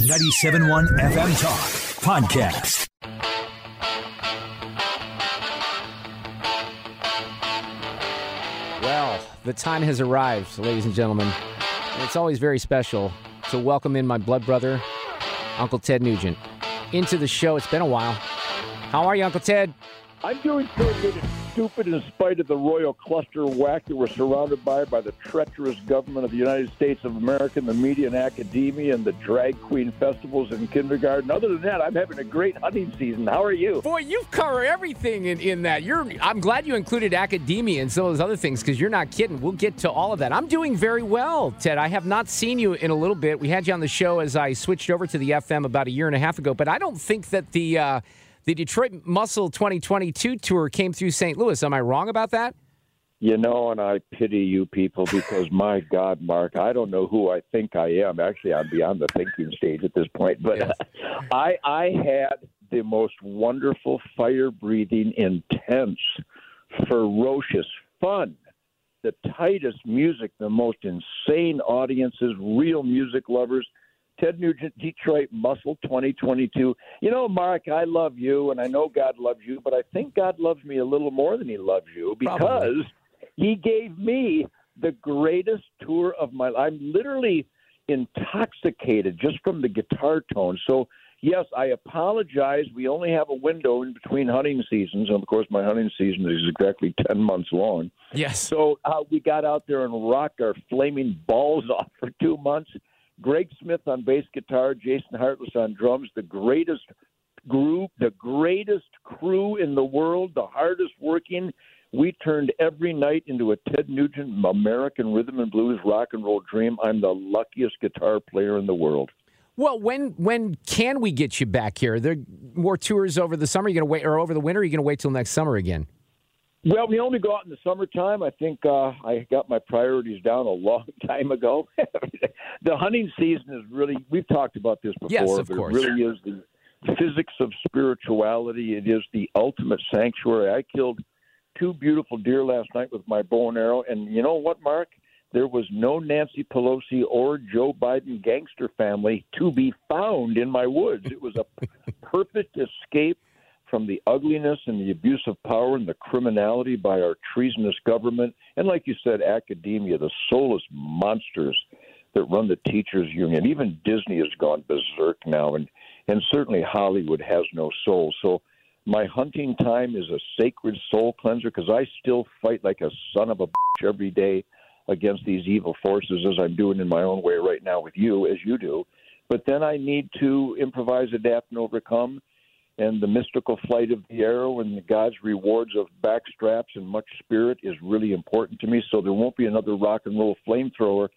97.1 FM Talk Podcast. Well, the time has arrived, ladies and gentlemen. And it's always very special to welcome in my blood brother, Uncle Ted Nugent, into the show. It's been a while. How are you, Uncle Ted? I'm doing so good and stupid in spite of the royal cluster whack that we're surrounded by by the treacherous government of the United States of America, and the media and academia, and the drag queen festivals in kindergarten. Other than that, I'm having a great hunting season. How are you? Boy, you've covered everything in, in that. You're I'm glad you included academia and some of those other things because you're not kidding. We'll get to all of that. I'm doing very well, Ted. I have not seen you in a little bit. We had you on the show as I switched over to the FM about a year and a half ago, but I don't think that the uh, the Detroit Muscle 2022 tour came through St. Louis. Am I wrong about that? You know, and I pity you people because my God, Mark, I don't know who I think I am. Actually, I'm beyond the thinking stage at this point. But Yes. I, I had the most wonderful, fire-breathing, intense, ferocious, fun, the tightest music, the most insane audiences, real music lovers. Ted Nugent, Detroit Muscle 2022. You know, Mark, I love you, and I know God loves you, but I think God loves me a little more than He loves you because Probably. He gave me the greatest tour of my life. I'm literally intoxicated just from the guitar tone. So, yes, I apologize. We only have a window in between hunting seasons, and of course, my hunting season is exactly 10 months long. Yes. So uh, we got out there and rocked our flaming balls off for two months. Greg Smith on bass guitar, Jason Hartless on drums, the greatest group, the greatest crew in the world, the hardest working. We turned every night into a Ted Nugent American rhythm and blues rock and roll dream. I'm the luckiest guitar player in the world. Well, when when can we get you back here? Are there more tours over the summer? Are you going to wait, or over the winter? Are you going to wait till next summer again? Well, we only go out in the summertime. I think uh, I got my priorities down a long time ago. the hunting season is really, we've talked about this before, Yes, of but course. it really is the physics of spirituality. It is the ultimate sanctuary. I killed two beautiful deer last night with my bow and arrow. And you know what, Mark? There was no Nancy Pelosi or Joe Biden gangster family to be found in my woods. It was a perfect escape from the ugliness and the abuse of power and the criminality by our treasonous government, and like you said, academia, the soulless monsters that run the teachers union. Even Disney has gone berserk now, and and certainly Hollywood has no soul. So my hunting time is a sacred soul cleanser because I still fight like a son of a bitch every day against these evil forces, as I'm doing in my own way right now with you, as you do. But then I need to improvise, adapt, and overcome and the mystical flight of the arrow and the God's rewards of backstraps and much spirit is really important to me. So there won't be another rock and roll flamethrower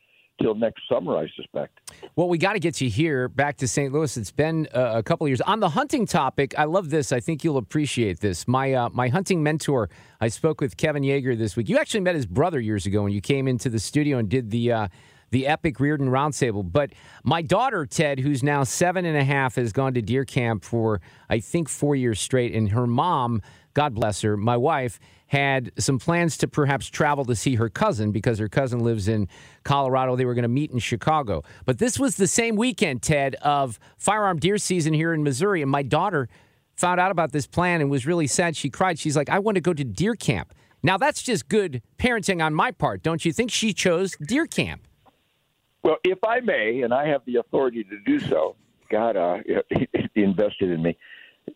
till next summer, I suspect. Well, we got to get you here back to St. Louis. It's been uh, a couple of years. On the hunting topic, I love this. I think you'll appreciate this. My uh, my hunting mentor, I spoke with Kevin Yeager this week. You actually met his brother years ago when you came into the studio and did the uh, the epic Reardon Roundtable. But my daughter Ted, who's now seven and a half, has gone to deer camp for I think four years straight, and her mom, God bless her, my wife had some plans to perhaps travel to see her cousin because her cousin lives in Colorado. They were going to meet in Chicago. But this was the same weekend, Ted, of firearm deer season here in Missouri. And my daughter found out about this plan and was really sad. She cried. She's like, I want to go to deer camp. Now, that's just good parenting on my part, don't you think? She chose deer camp. Well, if I may, and I have the authority to do so, God uh, invested in me.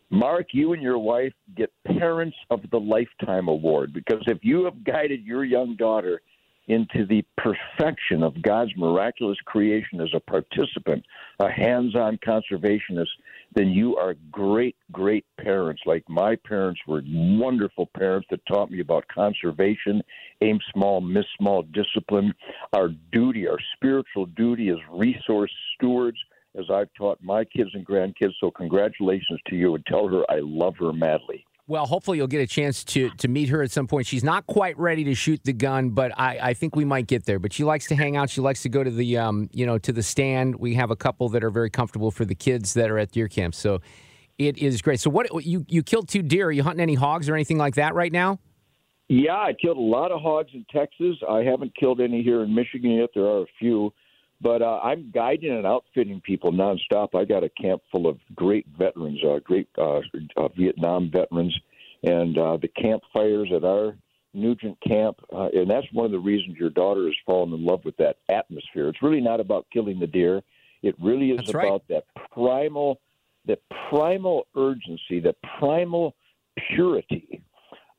Mark, you and your wife get Parents of the Lifetime Award because if you have guided your young daughter into the perfection of God's miraculous creation as a participant, a hands on conservationist, then you are great, great parents. Like my parents were wonderful parents that taught me about conservation, aim small, miss small discipline. Our duty, our spiritual duty as resource stewards, as I've taught my kids and grandkids. So congratulations to you, and tell her I love her madly. Well, hopefully you'll get a chance to to meet her at some point. She's not quite ready to shoot the gun, but I, I think we might get there. But she likes to hang out. She likes to go to the um, you know to the stand. We have a couple that are very comfortable for the kids that are at deer camp. So it is great. So what you you killed two deer? Are you hunting any hogs or anything like that right now? Yeah, I killed a lot of hogs in Texas. I haven't killed any here in Michigan yet. There are a few, but uh, I'm guiding and outfitting people nonstop. I got a camp full of great veterans, uh, great uh, uh, Vietnam veterans, and uh, the campfires at our Nugent camp, uh, and that's one of the reasons your daughter has fallen in love with that atmosphere. It's really not about killing the deer. It really is That's about right. that primal, that primal urgency, that primal purity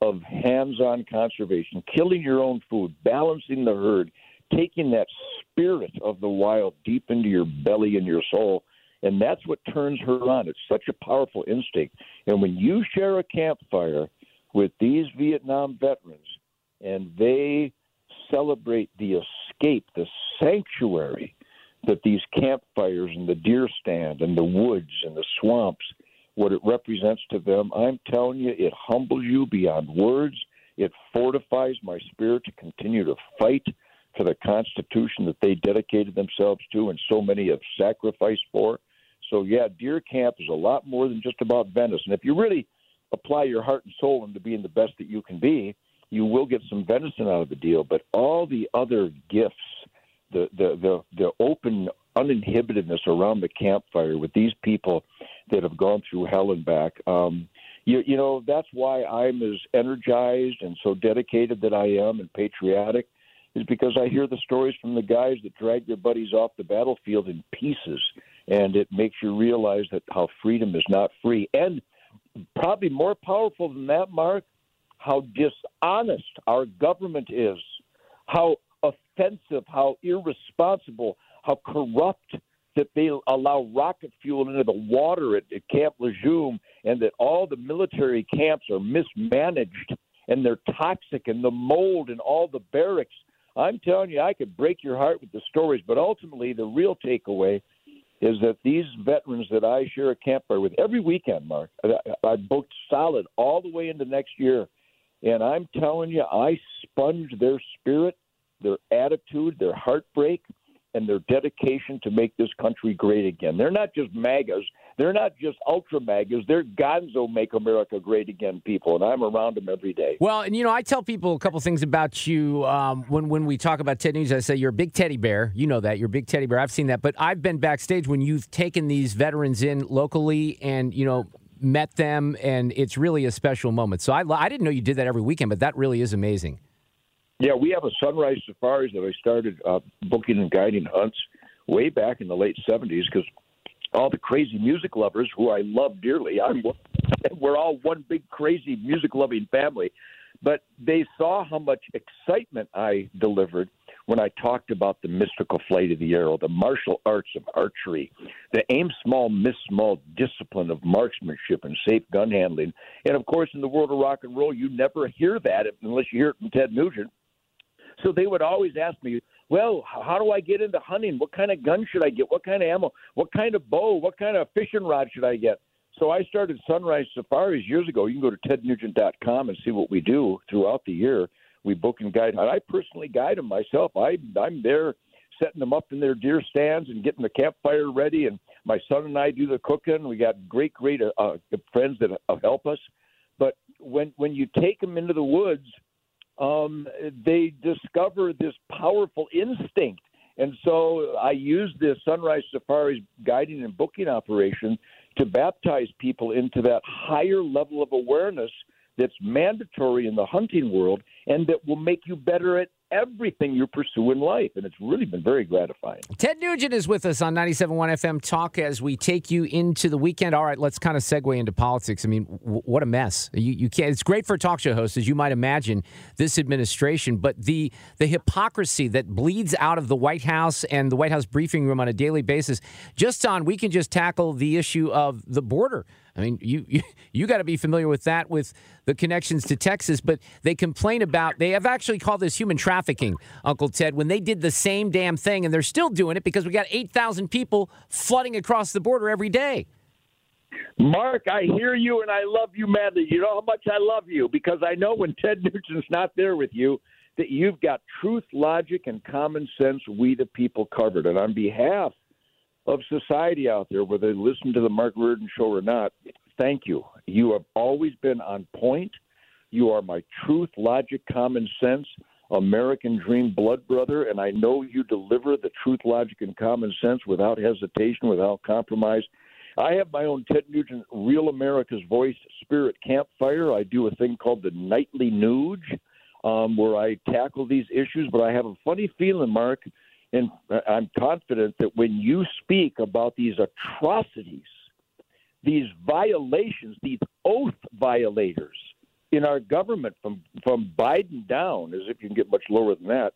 of hands-on conservation, killing your own food, balancing the herd, taking that spirit of the wild deep into your belly and your soul, and that's what turns her on. It's such a powerful instinct. And when you share a campfire with these Vietnam veterans and they celebrate the escape, the sanctuary that these campfires and the deer stand and the woods and the swamps, what it represents to them, I'm telling you, it humbles you beyond words. It fortifies my spirit to continue to fight for the Constitution that they dedicated themselves to and so many have sacrificed for. So, yeah, deer camp is a lot more than just about venison. And if you really apply your heart and soul into being the best that you can be, you will get some venison out of the deal. But all the other gifts, the the the, the open uninhibitedness around the campfire with these people that have gone through hell and back. Um, you, you know that's why I'm as energized and so dedicated that I am and patriotic is because I hear the stories from the guys that drag their buddies off the battlefield in pieces, and it makes you realize that how freedom is not free. And probably more powerful than that, Mark, how dishonest our government is, how offensive, how irresponsible, how corrupt that they allow rocket fuel into the water at, at Camp Lejeune and that all the military camps are mismanaged and they're toxic and the mold and all the barracks. I'm telling you, I could break your heart with the stories, but ultimately, the real takeaway is that these veterans that I share a campfire with every weekend, Mark, I, I booked solid all the way into next year. And I'm telling you, I sponge their spirit, their attitude, their heartbreak, and their dedication to make this country great again. They're not just MAGAs. They're not just ultra MAGAs. They're Gonzo Make America Great Again people, and I'm around them every day. Well, and you know, I tell people a couple things about you um, when when we talk about Ted Nugent. I say you're a big teddy bear. You know that you're a big teddy bear. I've seen that, but I've been backstage when you've taken these veterans in locally, and you know. Met them, and it's really a special moment. So I, I didn't know you did that every weekend, but that really is amazing. Yeah, we have a sunrise safaris that I started uh, booking and guiding hunts way back in the late '70s because all the crazy music lovers who I love dearly, I'm we're all one big crazy music loving family. But they saw how much excitement I delivered when I talked about the mystical flight of the arrow, the martial arts of archery, the aim small, miss small discipline of marksmanship and safe gun handling. And of course, in the world of rock and roll, you never hear that unless you hear it from Ted Nugent. So they would always ask me, well, how do I get into hunting? What kind of gun should I get? What kind of ammo? What kind of bow? What kind of fishing rod should I get? So I started Sunrise Safaris years ago. You can go to tednugent.com and see what we do throughout the year. We book and guide. I personally guide them myself. I, I'm there setting them up in their deer stands and getting the campfire ready. And my son and I do the cooking. We got great, great uh, uh, friends that uh, help us. But when when you take them into the woods, um, they discover this powerful instinct. And so I use this Sunrise Safaris guiding and booking operation to baptize people into that higher level of awareness that's mandatory in the hunting world and that will make you better at everything you pursue in life. And it's really been very gratifying. Ted Nugent is with us on 97.1 FM Talk as we take you into the weekend. All right, let's kind of segue into politics. I mean, w- what a mess. You, you can't, it's great for talk show hosts, as you might imagine, this administration, but the, the hypocrisy that bleeds out of the White House and the White House briefing room on a daily basis, just on, we can just tackle the issue of the border. I mean, you you, you got to be familiar with that with the connections to Texas, but they complain about they have actually called this human trafficking, Uncle Ted, when they did the same damn thing and they're still doing it because we got 8,000 people flooding across the border every day. Mark, I hear you and I love you madly. You know how much I love you because I know when Ted Nugent's not there with you that you've got truth, logic, and common sense we the people covered. And on behalf of society out there, whether they listen to the Mark Reardon show or not, thank you. You have always been on point. You are my truth, logic, common sense, American dream blood brother, and I know you deliver the truth, logic, and common sense without hesitation, without compromise. I have my own Ted Nugent Real America's Voice Spirit Campfire. I do a thing called the Nightly Nuge, um, where I tackle these issues. But I have a funny feeling, Mark, and I'm confident that when you speak about these atrocities, these violations, these oath violators in our government from from Biden down, as if you can get much lower than that.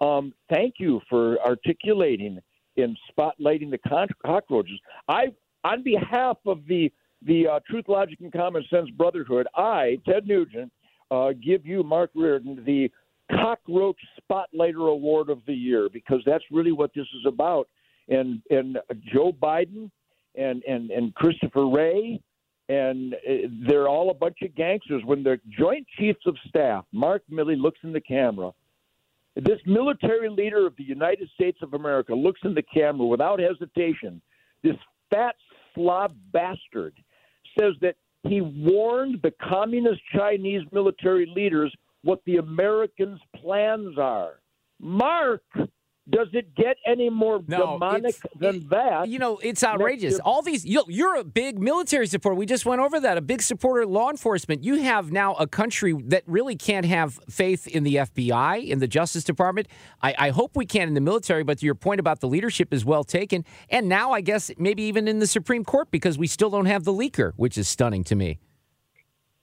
Um, thank you for articulating and spotlighting the cockroaches. I, on behalf of the the uh, Truth, Logic, and Common Sense Brotherhood, I, Ted Nugent, uh, give you, Mark Reardon, the Cockroach Spotlighter Award of the Year because that's really what this is about. And and Joe Biden and and and Christopher Wray and uh, they're all a bunch of gangsters. When the Joint Chiefs of Staff, Mark Milley, looks in the camera, this military leader of the United States of America looks in the camera without hesitation. This fat slob bastard says that he warned the communist Chinese military leaders what the Americans' plans are. Mark, does it get any more No, demonic than it- that? You know, it's outrageous. All these, you- you're a big military supporter. We just went over that. A big supporter of law enforcement. You have now a country that really can't have faith in the FBI, in the Justice Department. I, I hope we can in the military, but your point about the leadership is well taken. And now, I guess, maybe even in the Supreme Court because we still don't have the leaker, which is stunning to me.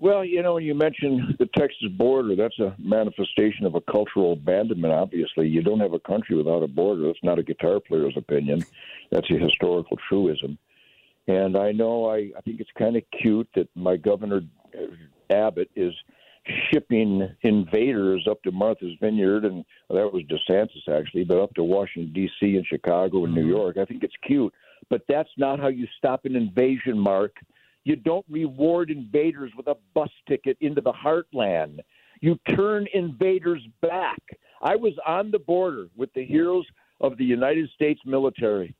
Well, you know, you mentioned the Texas border, that's a manifestation of a cultural abandonment, obviously. You don't have a country without a border. That's not a guitar player's opinion. That's a historical truism. And I know I, I think it's kind of cute that my governor, uh, Abbott, is shipping invaders up to Martha's Vineyard, and well, that was DeSantis actually, but up to Washington, D.C. and Chicago and New York. I think it's cute. But that's not how you stop an invasion, Mark. You don't reward invaders with a bus ticket into the heartland. You turn invaders back. I was on the border with the heroes of the United States military.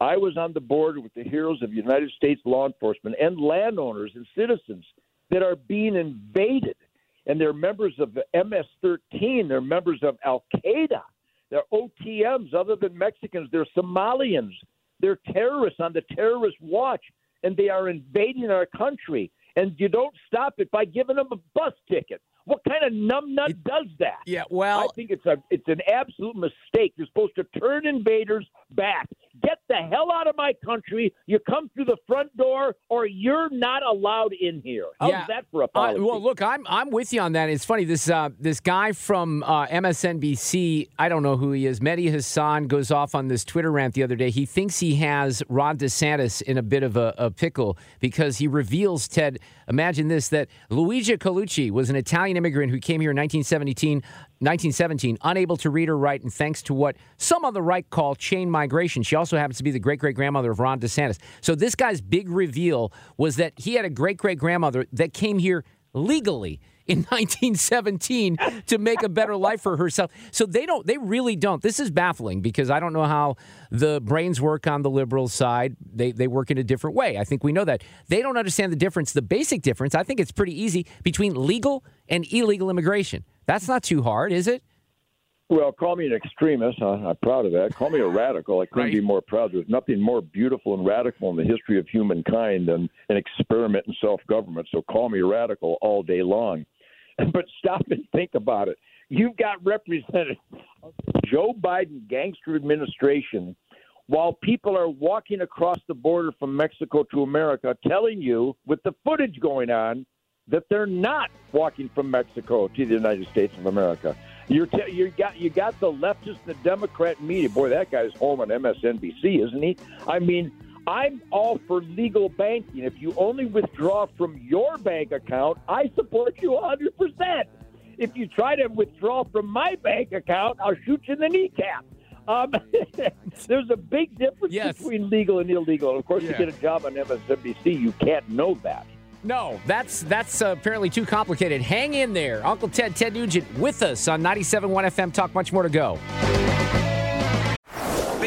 I was on the border with the heroes of United States law enforcement and landowners and citizens that are being invaded. And they're members of MS 13, they're members of Al Qaeda, they're OTMs, other than Mexicans, they're Somalians, they're terrorists on the terrorist watch and they are invading our country. And you don't stop it by giving them a bus ticket. What kind of numbnut does that? Yeah, well, I think it's a it's an absolute mistake. You're supposed to turn invaders back. Get the hell out of my country. You come through the front door, or you're not allowed in here. How's Yeah. that for a Uh, policy? well, look, I'm I'm with you on that. It's funny this uh, this guy from uh, MSNBC. I don't know who he is. Mehdi Hasan goes off on this Twitter rant the other day. He thinks he has Ron DeSantis in a bit of a, a pickle because he reveals Ted. Imagine this: that Luigi Colucci was an Italian immigrant who came here in 1917. 1917, unable to read or write, and thanks to what some on the right call chain migration. She also happens to be the great great grandmother of Ron DeSantis. So, this guy's big reveal was that he had a great great grandmother that came here legally in 1917 to make a better life for herself. So they don't they really don't. This is baffling because I don't know how the brains work on the liberal side. They they work in a different way. I think we know that. They don't understand the difference, the basic difference. I think it's pretty easy between legal and illegal immigration. That's not too hard, is it? Well, call me an extremist. I'm proud of that. Call me a radical. I couldn't Right. be more proud. There's nothing more beautiful and radical in the history of humankind than an experiment in self government. So call me a radical all day long. But stop and think about it. You've got represented Joe Biden gangster administration while people are walking across the border from Mexico to America telling you, with the footage going on, that they're not walking from Mexico to the United States of America. You're te- you got you got the leftist, the Democrat media. Boy, that guy's home on MSNBC, isn't he? I mean, I'm all for legal banking. If you only withdraw from your bank account, I support you 100%. If you try to withdraw from my bank account, I'll shoot you in the kneecap. Um, there's a big difference Yes. between legal and illegal. And of course, Yeah. you get a job on MSNBC, you can't know that. No, that's that's uh, apparently too complicated. Hang in there. Uncle Ted, Ted Nugent with us on 97.1 FM Talk. Much more to go.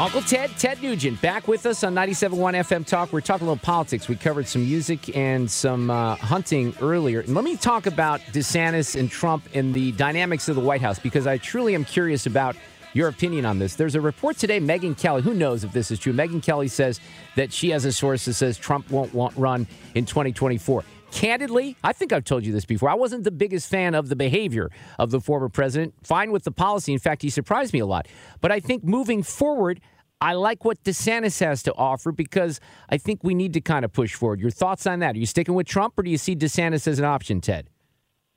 Uncle Ted, Ted Nugent, back with us on 97.1 FM Talk. We're talking a little politics. We covered some music and some uh, hunting earlier. And let me talk about DeSantis and Trump and the dynamics of the White House because I truly am curious about your opinion on this. There's a report today, Megyn Kelly, who knows if this is true? Megyn Kelly says that she has a source that says Trump won't run in 2024. Candidly, I think I've told you this before. I wasn't the biggest fan of the behavior of the former president. Fine with the policy. In fact, he surprised me a lot. But I think moving forward, I like what DeSantis has to offer because I think we need to kind of push forward. Your thoughts on that? Are you sticking with Trump or do you see DeSantis as an option, Ted?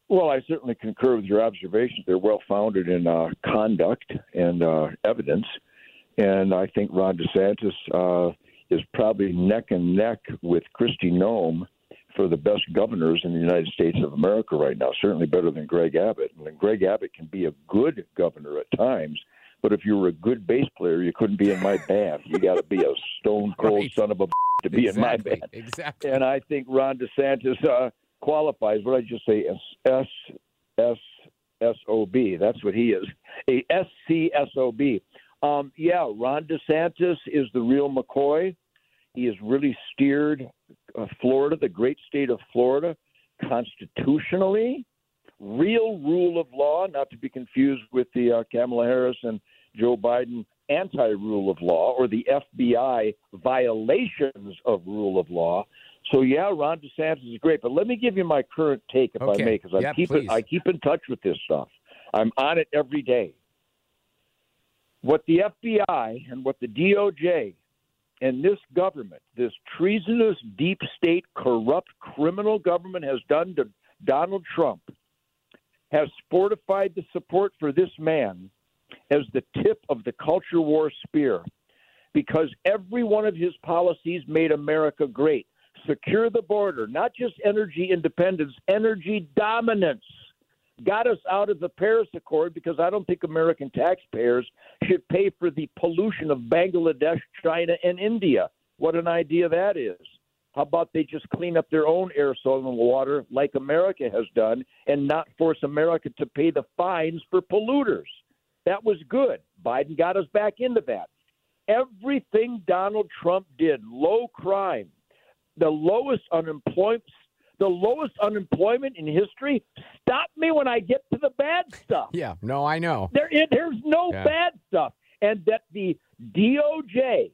Well, I certainly concur with your observations. They're well founded in uh, conduct and uh, evidence. And I think Ron DeSantis uh, is probably neck and neck with Kristi Noem for the best governors in the United States of America right now, certainly better than Greg Abbott. And Greg Abbott can be a good governor at times, but if you were a good bass player, you couldn't be in my band. You got to be a stone cold Right. son of a to be in my band. Exactly. And I think Ron DeSantis uh, qualifies. What did I just say? S S S O B. That's what he is. A S C S O B. Um, yeah, Ron DeSantis is the real McCoy. He has really steered uh, Florida, the great state of Florida, constitutionally, real rule of law, not to be confused with the uh, Kamala Harris and Joe Biden anti rule of law or the FBI violations of rule of law. So yeah, Ron DeSantis is great, but let me give you my current take, if Okay. I may, because I Yeah, keep it, I keep in touch with this stuff. I'm on it every day. What the FBI and what the DOJ and this government, this treasonous, deep state, corrupt, criminal government has done to Donald Trump has fortified the support for this man as the tip of the culture war spear because every one of his policies made America great. Secure the border, not just energy independence, energy dominance. Got us out of the Paris Accord because I don't think American taxpayers should pay for the pollution of Bangladesh, China, and India. What an idea that is. How about they just clean up their own air, soil, and water like America has done and not force America to pay the fines for polluters? That was good. Biden got us back into that. Everything Donald Trump did, low crime, the lowest unemployment, the lowest unemployment in history. Stop me when I get to the bad stuff. Yeah, no, I know. There, it, there's no Yeah. bad stuff, and that the DOJ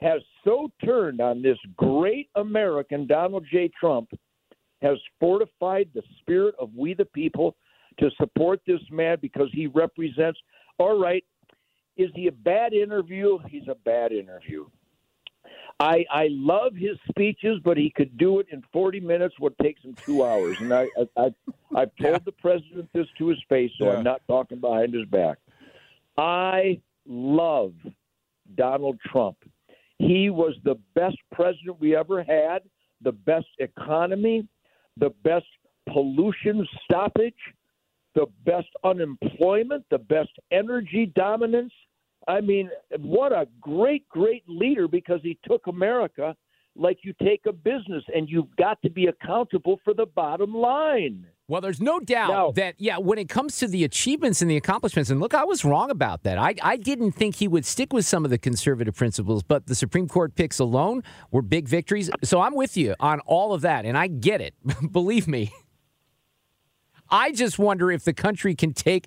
has so turned on this great American Donald J. Trump has fortified the spirit of we the people to support this man because he represents. All right, is he a bad interview? He's a bad interview. I I love his speeches, but he could do it in 40 minutes. What takes him two hours? And I I, I I've told the president this to his face, so Yeah. I'm not talking behind his back. I love Donald Trump. He was the best president we ever had, the best economy, the best pollution stoppage, the best unemployment, the best energy dominance. I mean, what a great, great leader because he took America like you take a business and you've got to be accountable for the bottom line. Well, there's no doubt that, yeah, when it comes to the achievements and the accomplishments, and look, I was wrong about that. I, I didn't think he would stick with some of the conservative principles, but the Supreme Court picks alone were big victories. So I'm with you on all of that, and I get it. Believe me. I just wonder if the country can take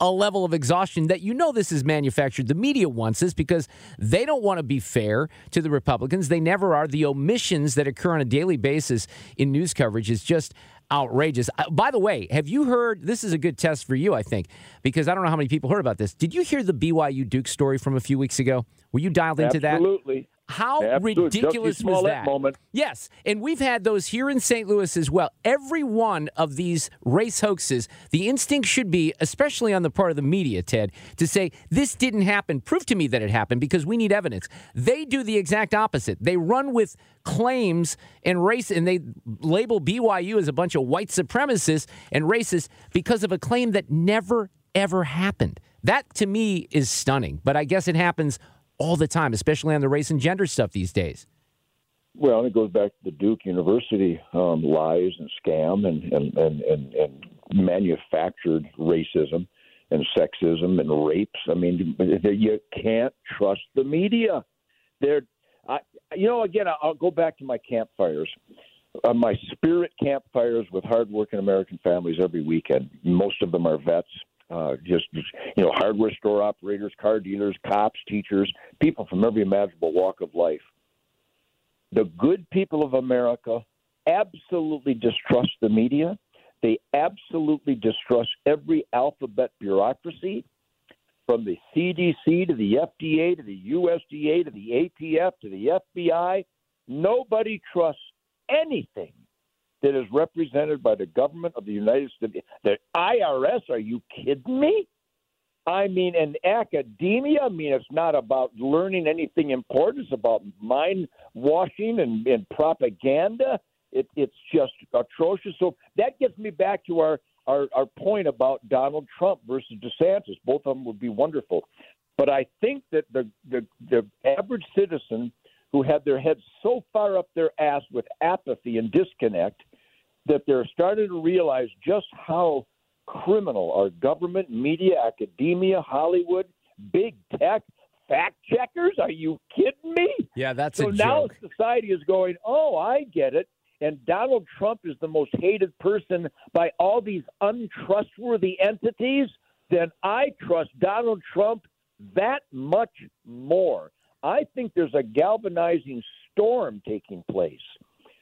a level of exhaustion that you know this is manufactured. The media wants this because they don't want to be fair to the Republicans. They never are. The omissions that occur on a daily basis in news coverage is just outrageous. Uh, by the way, have you heard? This is a good test for you, I think, because I don't know how many people heard about this. Did you hear the BYU Duke story from a few weeks ago? Were you dialed into that? Absolutely. How Absolutely. ridiculous was that? Moment. Yes, and we've had those here in St. Louis as well. Every one of these race hoaxes, the instinct should be, especially on the part of the media, Ted, to say this didn't happen. Prove to me that it happened because we need evidence. They do the exact opposite. They run with claims and race, and they label BYU as a bunch of white supremacists and racists because of a claim that never ever happened. That to me is stunning, but I guess it happens all the time, especially on the race and gender stuff these days. Well, it goes back to the Duke University um, lies and scam and, and, and, and, and manufactured racism and sexism and rapes. I mean, you can't trust the media. They're, I, you know, again, I'll go back to my campfires, uh, my spirit campfires with hardworking American families every weekend. Most of them are vets uh, just you know hardware store operators, car dealers, cops, teachers, people from every imaginable walk of life. The good people of America absolutely distrust the media. They absolutely distrust every alphabet bureaucracy, from the CDC to the FDA to the USDA to the ATF to the FBI. Nobody trusts anything that is represented by the government of the United States. The IRS, are you kidding me? I mean, in academia, I mean, it's not about learning anything important. It's about mind washing and, and propaganda. It, it's just atrocious. So that gets me back to our, our, our point about Donald Trump versus DeSantis. Both of them would be wonderful. But I think that the, the, the average citizen who had their heads so far up their ass with apathy and disconnect that they're starting to realize just how criminal our government, media, academia, Hollywood, big tech, fact checkers. Are you kidding me? Yeah, that's so now joke. society is going, oh, I get it. And Donald Trump is the most hated person by all these untrustworthy entities. Then I trust Donald Trump that much more. I think there's a galvanizing storm taking place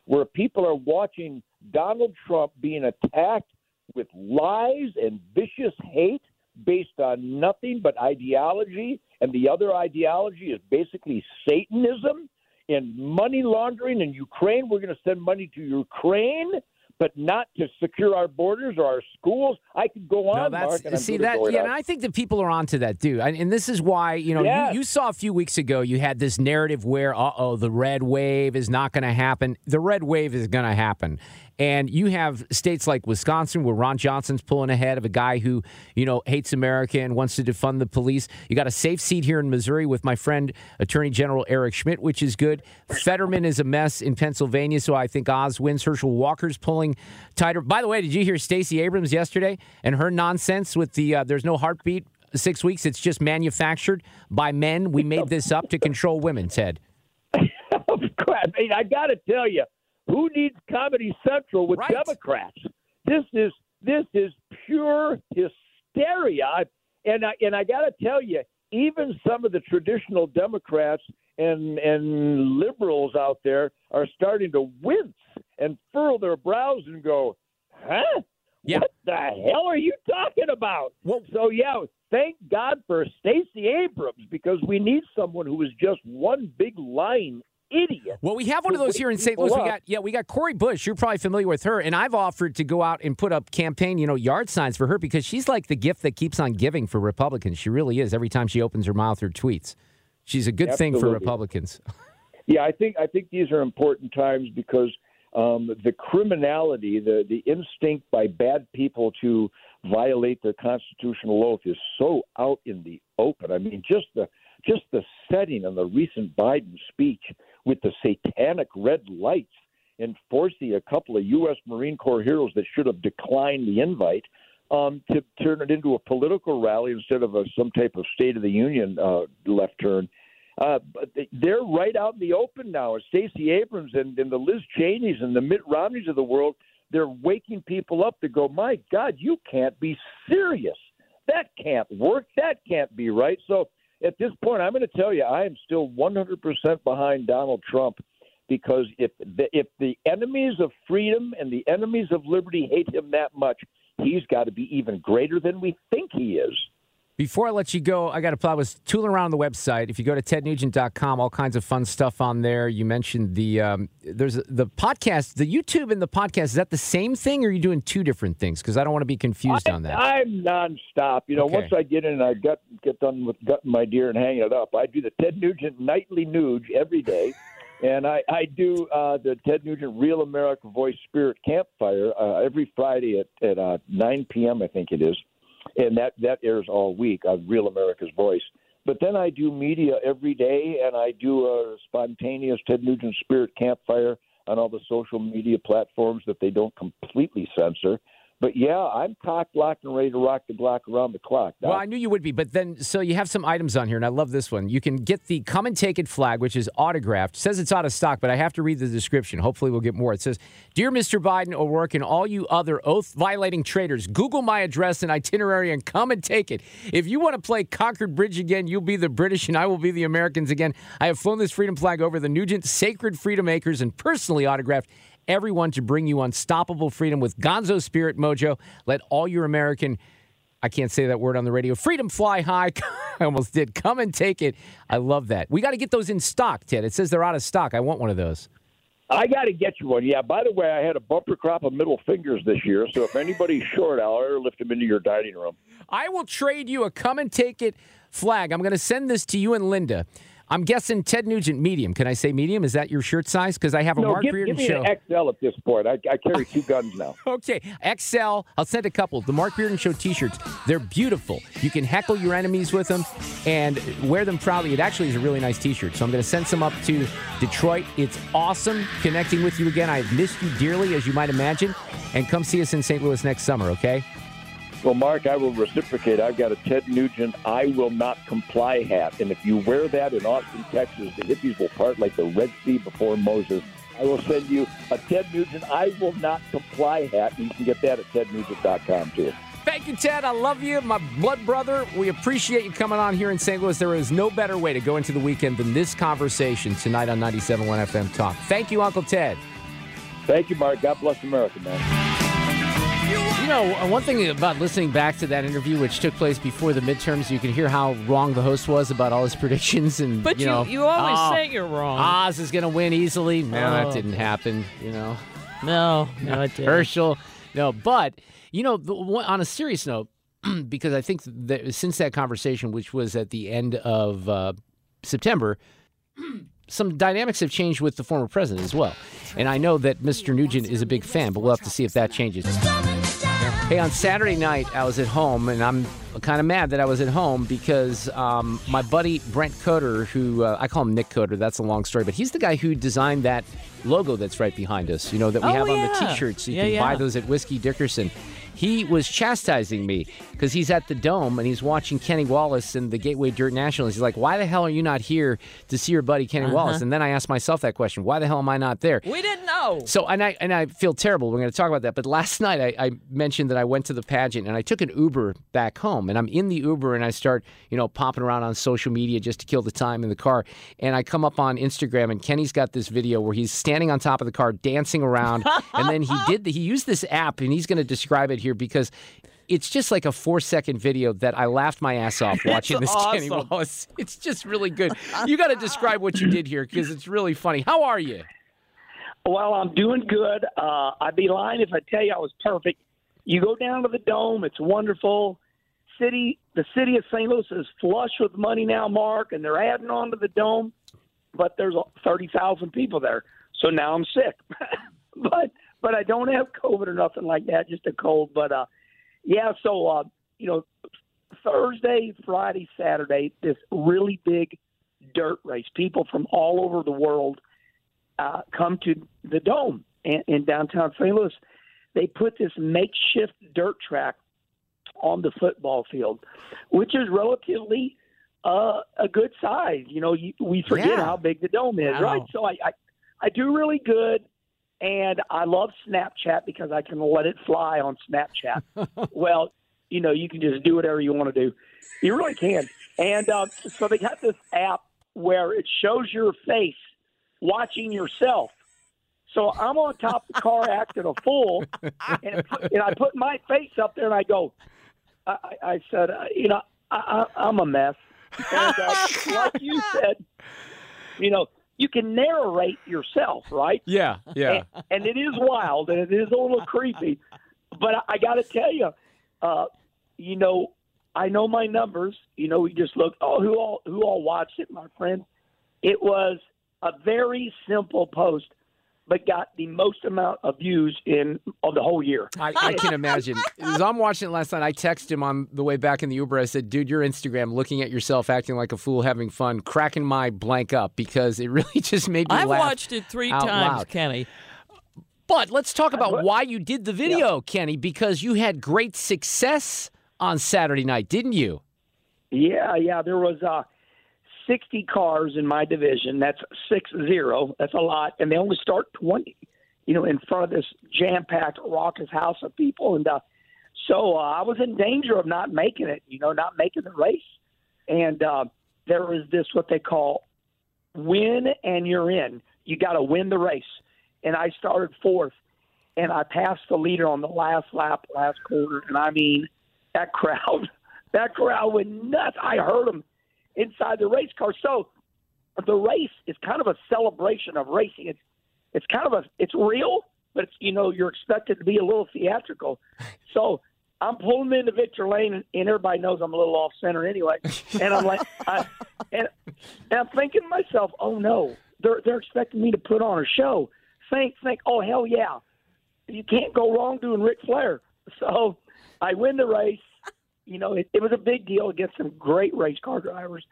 where people are watching Donald Trump being attacked with lies and vicious hate based on nothing but ideology, and the other ideology is basically Satanism and money laundering in Ukraine. We're going to send money to Ukraine but not to secure our borders or our schools. I could go on. No, that's, Mark, see that. Yeah, and I think that people are onto that too. And, and this is why you know yes. you, you, saw a few weeks ago you had this narrative where uh oh the red wave is not going to happen. The red wave is going to happen, and you have states like Wisconsin where Ron Johnson's pulling ahead of a guy who, you know, hates America and wants to defund the police. You got a safe seat here in Missouri with my friend Attorney General Eric Schmitt, which is good. Fetterman is a mess in Pennsylvania, so I think Oz wins. Herschel Walker's pulling tighter. By the way, did you hear Stacey Abrams yesterday and her nonsense with the uh, there's no heartbeat six weeks? It's just manufactured by men. We made this up to control women, Ted. I mean, I got to tell you, who needs Comedy Central with right. Democrats? This is this is pure hysteria. And I, and I got to tell you, even some of the traditional Democrats and and liberals out there are starting to wince and furl their brows and go, "Huh? Yeah. What the hell are you talking about?" Well, so yeah, thank God for Stacey Abrams because we need someone who is just one big lying idiot. Well, we have one of those here in St. Louis. We got yeah, we got Cori Bush. You're probably familiar with her, and I've offered to go out and put up campaign, you know, yard signs for her because she's like the gift that keeps on giving for Republicans. She really is. Every time she opens her mouth or tweets, she's a good Absolutely. thing for Republicans. Yeah, I think I think these are important times because um, the criminality, the the instinct by bad people to violate their constitutional oath is so out in the open. I mean, just the just the setting on the recent Biden speech with the satanic red lights and forcing a couple of U.S. Marine Corps heroes that should have declined the invite um, to turn it into a political rally instead of a, some type of State of the Union uh, left turn. Uh, but they're right out in the open now. Stacey Abrams and, and the Liz Cheneys and the Mitt Romneys of the world, they're waking people up to go, my God, you can't be serious. that can't work. That can't be right. So at this point, I'm going to tell you, I am still 100% behind Donald Trump because if the, if the enemies of freedom and the enemies of liberty hate him that much, he's got to be even greater than we think he is. Before I let you go, I got to play. I was tooling around the website. If you go to tednugent.com, all kinds of fun stuff on there. You mentioned the um, there's the podcast, the YouTube and the podcast. Is that the same thing, or are you doing two different things? Because I don't want to be confused I, on that. I'm nonstop. You know, Okay. once I get in and I gut, get done with gutting my deer and hanging it up, I do the Ted Nugent nightly nuge every day. And I, I do uh, the Ted Nugent Real America Voice Spirit Campfire uh, every Friday at, at uh, 9 p.m., I think it is. And that, that airs all week on Real America's Voice. But then I do media every day, and I do a spontaneous Ted Nugent Spirit Campfire on all the social media platforms that they don't completely censor. But yeah, I'm cocked, locked, and ready to rock the block around the clock. Doc. Well, I knew you would be, but then so you have some items on here, and I love this one. You can get the "Come and Take It" flag, which is autographed. It says it's out of stock, but I have to read the description. Hopefully, we'll get more. It says, "Dear Mr. Biden, O'Rourke, and all you other oath-violating traitors, Google my address and itinerary and come and take it. If you want to play Concord Bridge again, you'll be the British and I will be the Americans again. I have flown this freedom flag over the Nugent Sacred Freedom Acres and personally autographed." Everyone to bring you unstoppable freedom with Gonzo Spirit Mojo. Let all your American I can't say that word on the radio. Freedom fly high. I almost did. Come and take it. I love that. We got to get those in stock, Ted. It says they're out of stock. I want one of those. I got to get you one. Yeah. By the way, I had a bumper crop of middle fingers this year, so if anybody's short, I'll airlift them into your dining room. I will trade you a come and take it flag. I'm going to send this to you and Linda. I'm guessing Ted Nugent medium. Can I say medium? Is that your shirt size? Because I have a No, Mark give, Reardon give me show. an XL at this point. I, I carry two guns now. Okay, XL. I'll send a couple. The Mark Reardon Show T-shirts. They're beautiful. You can heckle your enemies with them and wear them proudly. It actually is a really nice T-shirt. So I'm going to send some up to Detroit. It's awesome connecting with you again. I've missed you dearly, as you might imagine. And come see us in St. Louis next summer. Okay. Well, Mark, I will reciprocate. I've got a Ted Nugent I will not comply hat. And if you wear that in Austin, Texas, the hippies will part like the Red Sea before Moses. I will send you a Ted Nugent I will not comply hat. You can get that at tednugent.com, too. Thank you, Ted. I love you, my blood brother. We appreciate you coming on here in St. Louis. There is no better way to go into the weekend than this conversation tonight on 97.1 FM Talk. Thank you, Uncle Ted. Thank you, Mark. God bless America, man. You know, one thing about listening back to that interview, which took place before the midterms, you can hear how wrong the host was about all his predictions. And But you, know, you, always "Oh, say you're wrong. Oz is going to win easily. No, that Oh. didn't happen. You know, no, no, it didn't. Herschel. No, but you know, the, on a serious note, because I think that since that conversation, which was at the end of uh, September, some dynamics have changed with the former president as well. And I know that Mr. Nugent is a big fan, but we'll have to see if that changes. Hey, on Saturday night, I was at home, and I'm kind of mad that I was at home because um, my buddy Brent Coder, who uh, I call him Nick Coder, that's a long story, but he's the guy who designed that logo that's right behind us, you know, that we Oh, have on the t shirts. So you Yeah, can yeah. buy those at Whiskey Dickerson. He was chastising me because he's at the Dome and he's watching Kenny Wallace and the Gateway Dirt Nationals. He's like, Why the hell are you not here to see your buddy Kenny Uh-huh. Wallace? And then I asked myself that question Why the hell am I not there? We didn't know. So and I and I feel terrible. We're going to talk about that. But last night I, I mentioned that I went to the pageant and I took an Uber back home. And I'm in the Uber and I start you know popping around on social media just to kill the time in the car. And I come up on Instagram and Kenny's got this video where he's standing on top of the car dancing around. and then he did the, he used this app and he's going to describe it here because. It's just like a four second video that I laughed my ass off watching this Kenny. Wallace. It's just really good. You got to describe what you did here because it's really funny. How are you? Well, I'm doing good. Uh, I'd be lying if I tell you I was perfect. You go down to the dome; it's wonderful. City, the city of St. Louis is flush with money now, Mark, and they're adding on to the dome. But there's thirty thousand people there, so now I'm sick. but but I don't have COVID or nothing like that, just a cold. But uh, yeah, so uh, you know, Thursday, Friday, Saturday, this really big dirt race. People from all over the world uh, come to the dome in, in downtown St. Louis. They put this makeshift dirt track on the football field, which is relatively uh, a good size. You know, you, we forget Yeah. how big the dome is, Wow. right? So I, I, I do really good, and I love Snapchat because I can let it fly on Snapchat. well, you know, you can just do whatever you want to do. You really can. And um, so they got this app where it shows your face watching yourself. So I'm on top of the car acting a fool, and, put, and I put my face up there and I go, I, I said, uh, you know, I, I, I'm a mess. And uh, like you said, you know, you can narrate yourself, right? Yeah, yeah. And, and it is wild and it is a little creepy. But I, I got to tell you, uh, you know, I know my numbers. You know, we just look. Oh, who all who all watched it, my friend? It was a very simple post, but got the most amount of views in of the whole year. I, I can imagine. As I'm watching it last night, I texted him on the way back in the Uber. I said, "Dude, your Instagram, looking at yourself, acting like a fool, having fun, cracking my blank up because it really just made me I've laugh." watched it three out times, loud. Kenny. But let's talk about why you did the video, Kenny, because you had great success on Saturday night, didn't you? Yeah, yeah. There was uh, 60 cars in my division. That's six zero. That's a lot, and they only start 20. You know, in front of this jam-packed, raucous house of people, and uh, so uh, I was in danger of not making it. You know, not making the race, and uh, there was this what they call win and you're in. You got to win the race, and I started fourth, and I passed the leader on the last lap, last quarter, and I mean that crowd, that crowd went nuts. I heard them inside the race car. So the race is kind of a celebration of racing. It's it's kind of a it's real, but it's you know you're expected to be a little theatrical. So I'm pulling into Victory Lane, and, everybody knows I'm a little off center anyway. And I'm like, I, and, and I'm thinking to myself, oh no, they're they're expecting me to put on a show. Think, think, oh hell yeah, you can't go wrong doing Ric Flair. So I win the race. You know, it, it was a big deal against some great race car drivers.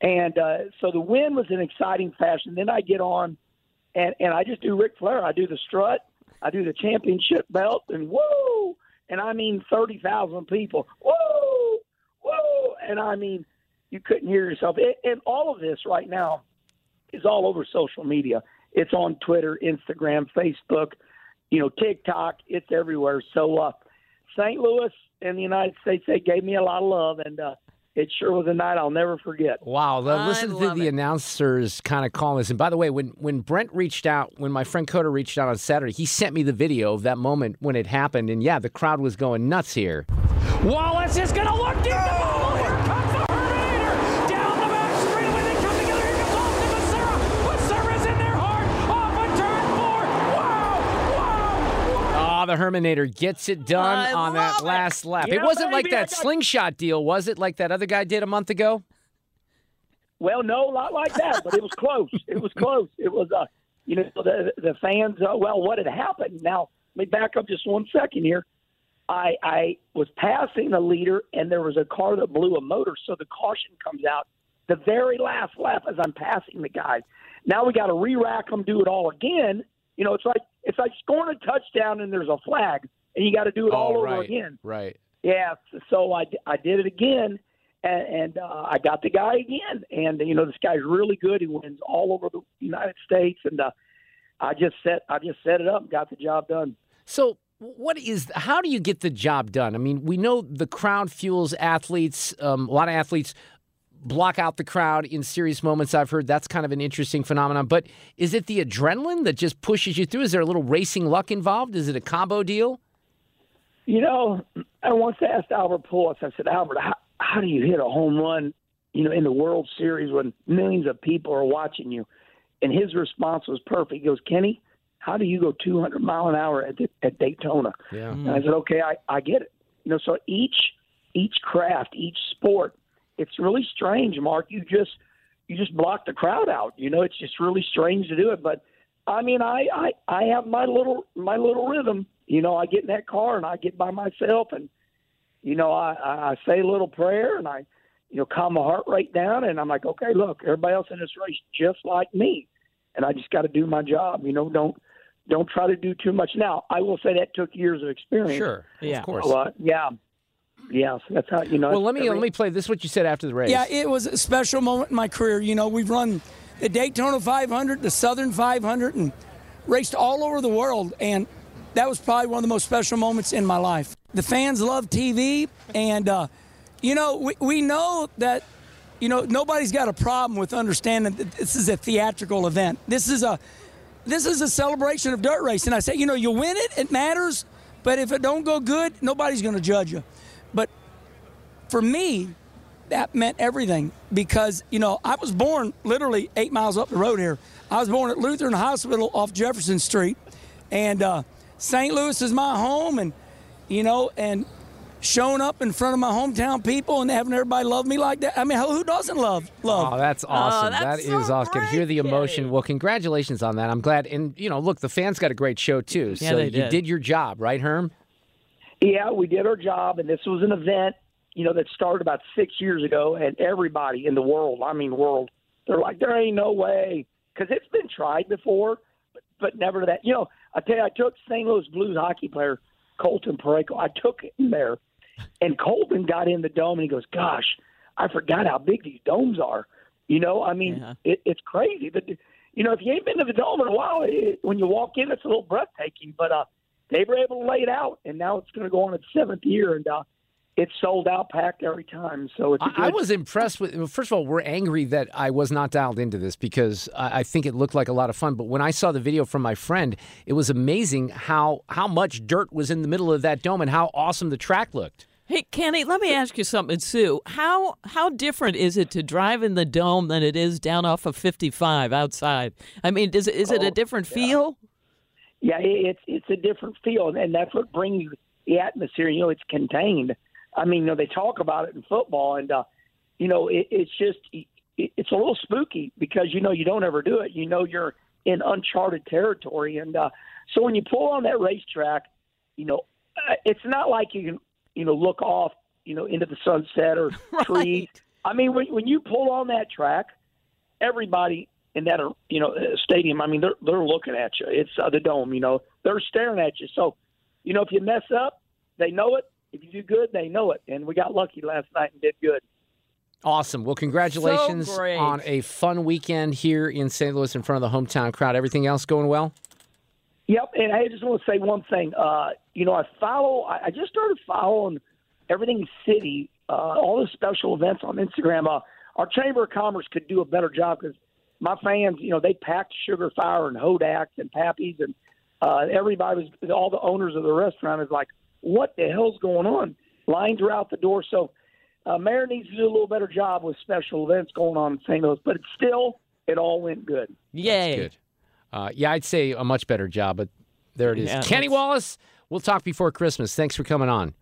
And uh, so the win was an exciting fashion. Then I get on and, and I just do Ric Flair. I do the strut, I do the championship belt, and whoa! And I mean, 30,000 people. Whoa! Whoa! And I mean, you couldn't hear yourself. And- And all of this right now is all over social media. It's on Twitter, Instagram, Facebook, you know, TikTok. It's everywhere. So, uh, St. Louis and the United States, they gave me a lot of love, and uh, it sure was a night I'll never forget. Wow, the- I listen to love the it. announcers kind of calling this. And by the way, when when Brent reached out, when my friend Coda reached out on Saturday, he sent me the video of that moment when it happened. And yeah, the crowd was going nuts here. Wallace is going to look deep. Oh, here comes the Herminator down the back straightaway. They come together. Here comes Austin Becerra. Becerra's in there hard. Off a turn four. Wow, wow, wow. Oh, the Herminator gets it done I on that it. last lap. Yeah, it wasn't like baby, I that got- slingshot deal, was it? Like that other guy did a month ago? Well, no, not like that, but it was close. It was close. It was, uh, you know, the the fans. Uh, well, what had happened? Now, let me back up just one second here. I I was passing the leader, and there was a car that blew a motor, so the caution comes out the very last lap as I'm passing the guy. Now we got to re-rack them, do it all again. You know, it's like it's like scoring a touchdown and there's a flag, and you got to do it all Oh, over right, again. Right. Yeah, so I, I did it again, and, and uh, I got the guy again. And you know, this guy's really good. He wins all over the United States, and uh, I just set I just set it up, and got the job done. So, what is? How do you get the job done? I mean, we know the crowd fuels athletes. Um, a lot of athletes block out the crowd in serious moments. I've heard that's kind of an interesting phenomenon. But is it the adrenaline that just pushes you through? Is there a little racing luck involved? Is it a combo deal? You know, I once asked Albert Pujols. I said, Albert, how, how do you hit a home run? You know, in the World Series when millions of people are watching you, and his response was perfect. He goes, Kenny, how do you go 200 mile an hour at, at Daytona? Yeah. And I said, okay, I, I get it. You know, so each each craft, each sport, it's really strange, Mark. You just you just block the crowd out. You know, it's just really strange to do it. But I mean, I I, I have my little my little rhythm. You know, I get in that car and I get by myself, and you know, I I I say a little prayer and I you know calm my heart rate down, and I'm like, okay, look, everybody else in this race just like me, and I just got to do my job. You know, don't don't try to do too much. Now, I will say that took years of experience. Sure. Yeah. Of course. So, uh, yeah, yeah. So that's how you know. Well, let me every- let me play. This is what you said after the race. Yeah, it was a special moment in my career. You know, we've run the Daytona 500, the Southern 500, and raced all over the world. And that was probably one of the most special moments in my life. The fans love TV, and uh, you know we, we know that you know nobody's got a problem with understanding that this is a theatrical event. This is a this is a celebration of dirt racing. I say, you know, you win it, it matters, but if it don't go good, nobody's going to judge you. But for me, that meant everything because you know I was born literally eight miles up the road here. I was born at Lutheran Hospital off Jefferson Street, and uh, St. Louis is my home, and you know, and showing up in front of my hometown people and having everybody love me like that. I mean, who doesn't love love? Oh, that's awesome. that's That is so awesome. Can hear the emotion. Well, congratulations on that. I'm glad. And you know, look, the fans got a great show too. Yeah, so they you did. did your job, right, Herm? Yeah, we did our job, and this was an event, you know, that started about six years ago, and everybody in the world, I mean, world, they're like, there ain't no way, because it's been tried before, but, but never that. You know, I tell you, I took St. Louis Blues hockey player Colton Parayko. I took him there, and Colton got in the dome, and he goes, "Gosh, I forgot how big these domes are." You know, I mean, Yeah. it, it's crazy. But you know, if you ain't been to the dome in a while, it, when you walk in, it's a little breathtaking. But uh, they were able to lay it out, and now it's going to go on its seventh year, and uh, it's sold out, packed every time. So it's a I, I good- was impressed with. well, First of all, we're angry that I was not dialed into this because I, I think it looked like a lot of fun. But when I saw the video from my friend, it was amazing how how much dirt was in the middle of that dome and how awesome the track looked. Hey, Kenny, let me ask you something, Sue. How how different is it to drive in the dome than it is down off of 55 outside? I mean, is it, is it a different feel? Yeah, it- it's it's a different feel, and that's what brings the atmosphere. You know, it's contained. I mean, you know, they talk about it in football, and uh, you know, it, it's just it, it's a little spooky because you know you don't ever do it. You know, you're in uncharted territory, and uh, so when you pull on that racetrack, you know, uh, it's not like you can you know look off you know into the sunset or tree. Right. I mean, when when you pull on that track, everybody in that uh, you know uh, stadium, I mean, they're they're looking at you. It's uh, the dome, you know, they're staring at you. So, you know, if you mess up, they know it. If you do good, they know it. And we got lucky last night and did good. Awesome. Well, congratulations great. on a fun weekend here in St. Louis in front of the hometown crowd. Everything else going well? Yep, and I just want to say one thing. Uh, you know, I follow. I I just started following everything city, uh, all the special events on Instagram. Uh, our Chamber of Commerce could do a better job because my fans, you know, they packed Sugar Fire and Hodak's and Pappy's, and uh, everybody was, all the owners of the restaurant is like, "What the hell's going on?" Lines are out the door. So, uh, Mayor needs to do a little better job with special events going on in St. Louis. But it's still, it all went good. Yay. Good. Uh, yeah, I'd say a much better job, but there it is. Yeah, Kenny that's- Wallace, we'll talk before Christmas. Thanks for coming on.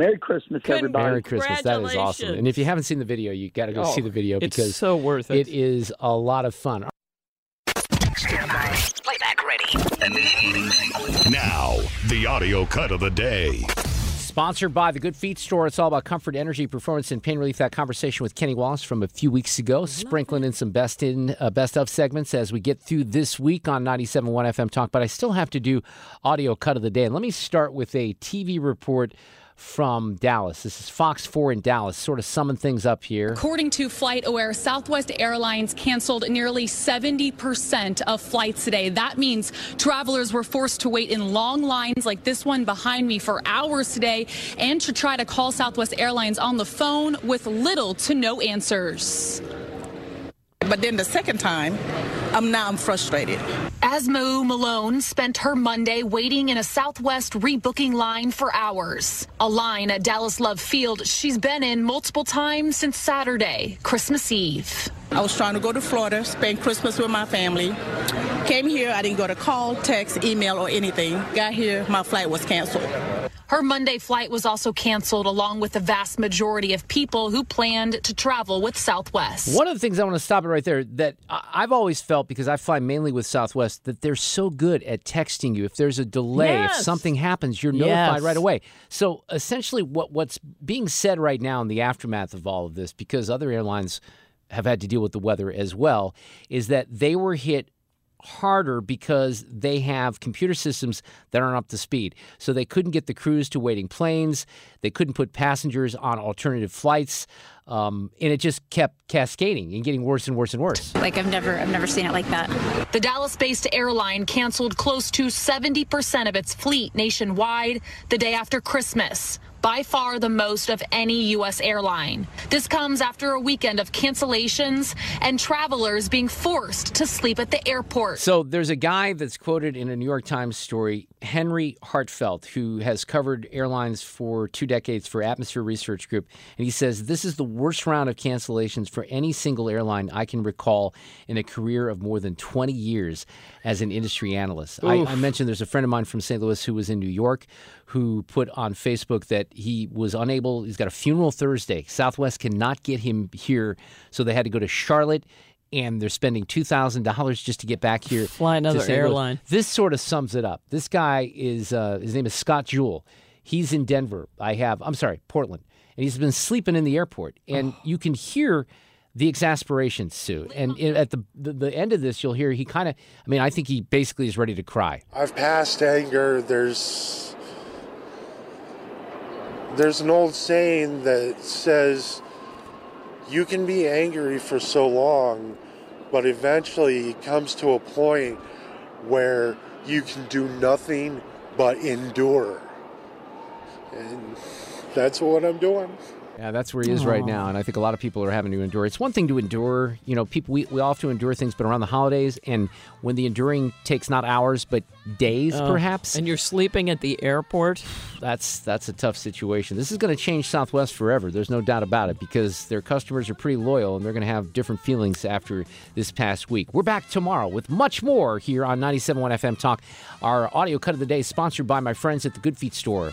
Merry Christmas, everybody. Merry Christmas. That is awesome. And if you haven't seen the video, you got to go Oh, see the video because it's so worth it. it is a lot of fun. Playback ready. Now, the audio cut of the day. Sponsored by the Good Feet Store. It's all about comfort, energy, performance, and pain relief. That conversation with Kenny Wallace from a few weeks ago, sprinkling in some best in uh, best of segments as we get through this week on 97.1 FM Talk. But I still have to do audio cut of the day. And let me start with a TV report from Dallas. This is Fox 4 in Dallas, sort of summing things up here. According to FlightAware, Southwest Airlines canceled nearly 70% of flights today. That means travelers were forced to wait in long lines like this one behind me for hours today and to try to call Southwest Airlines on the phone with little to no answers. But then the second time, I'm now I'm frustrated. Asma Malone spent her Monday waiting in a Southwest rebooking line for hours. A line at Dallas Love Field she's been in multiple times since Saturday, Christmas Eve. I was trying to go to Florida, spend Christmas with my family. Came here, I didn't go to call, text, email, or anything. Got here, my flight was canceled. Her Monday flight was also canceled, along with the vast majority of people who planned to travel with Southwest. One of the things I want to stop it right there that I- I've always felt because I fly mainly with Southwest that they're so good at texting you. If there's a delay, if something happens, you're notified Yes. right away. So essentially, what what's being said right now in the aftermath of all of this, because other airlines have had to deal with the weather as well, is that they were hit harder because they have computer systems that aren't up to speed. So they couldn't get the crews to waiting planes. They couldn't put passengers on alternative flights. Um, and it just kept cascading and getting worse and worse and worse. Like I've never, I've never seen it like that. The Dallas-based airline canceled close to 70% of its fleet nationwide the day after Christmas by far the most of any U.S. airline. This comes after a weekend of cancellations and travelers being forced to sleep at the airport. So there's a guy that's quoted in a New York Times story, Henry Harteveldt, who has covered airlines for two decades for Atmosphere Research Group. And he says this is the worst round of cancellations for any single airline I can recall in a career of more than 20 years as an industry analyst. I, I mentioned there's a friend of mine from St. Louis who was in New York who put on Facebook that he was unable, he's got a funeral Thursday. Southwest cannot get him here, so they had to go to Charlotte. And they're spending two thousand dollars just to get back here. Fly another St. Louis. airline. This sort of sums it up. This guy is uh, his name is Scott Jewell. He's in Denver. I have I'm sorry, Portland, and he's been sleeping in the airport. And you can hear the exasperation, Sue. And i- at the, the the end of this, you'll hear he kind of. I mean, I think he basically is ready to cry. I've passed anger. There's there's an old saying that says you can be angry for so long, but eventually it comes to a point where you can do nothing but endure. And that's what I'm doing. Yeah, that's where he is right now, and I think a lot of people are having to endure. It's one thing to endure, you know, people we, we all have to endure things, but around the holidays and when the enduring takes not hours but days, Oh, perhaps, And you're sleeping at the airport. that's that's a tough situation. This is going to change Southwest forever. There's no doubt about it because their customers are pretty loyal and they're going to have different feelings after this past week. We're back tomorrow with much more here on 97.1 FM Talk. Our audio cut of the day is sponsored by my friends at the Good Feet store.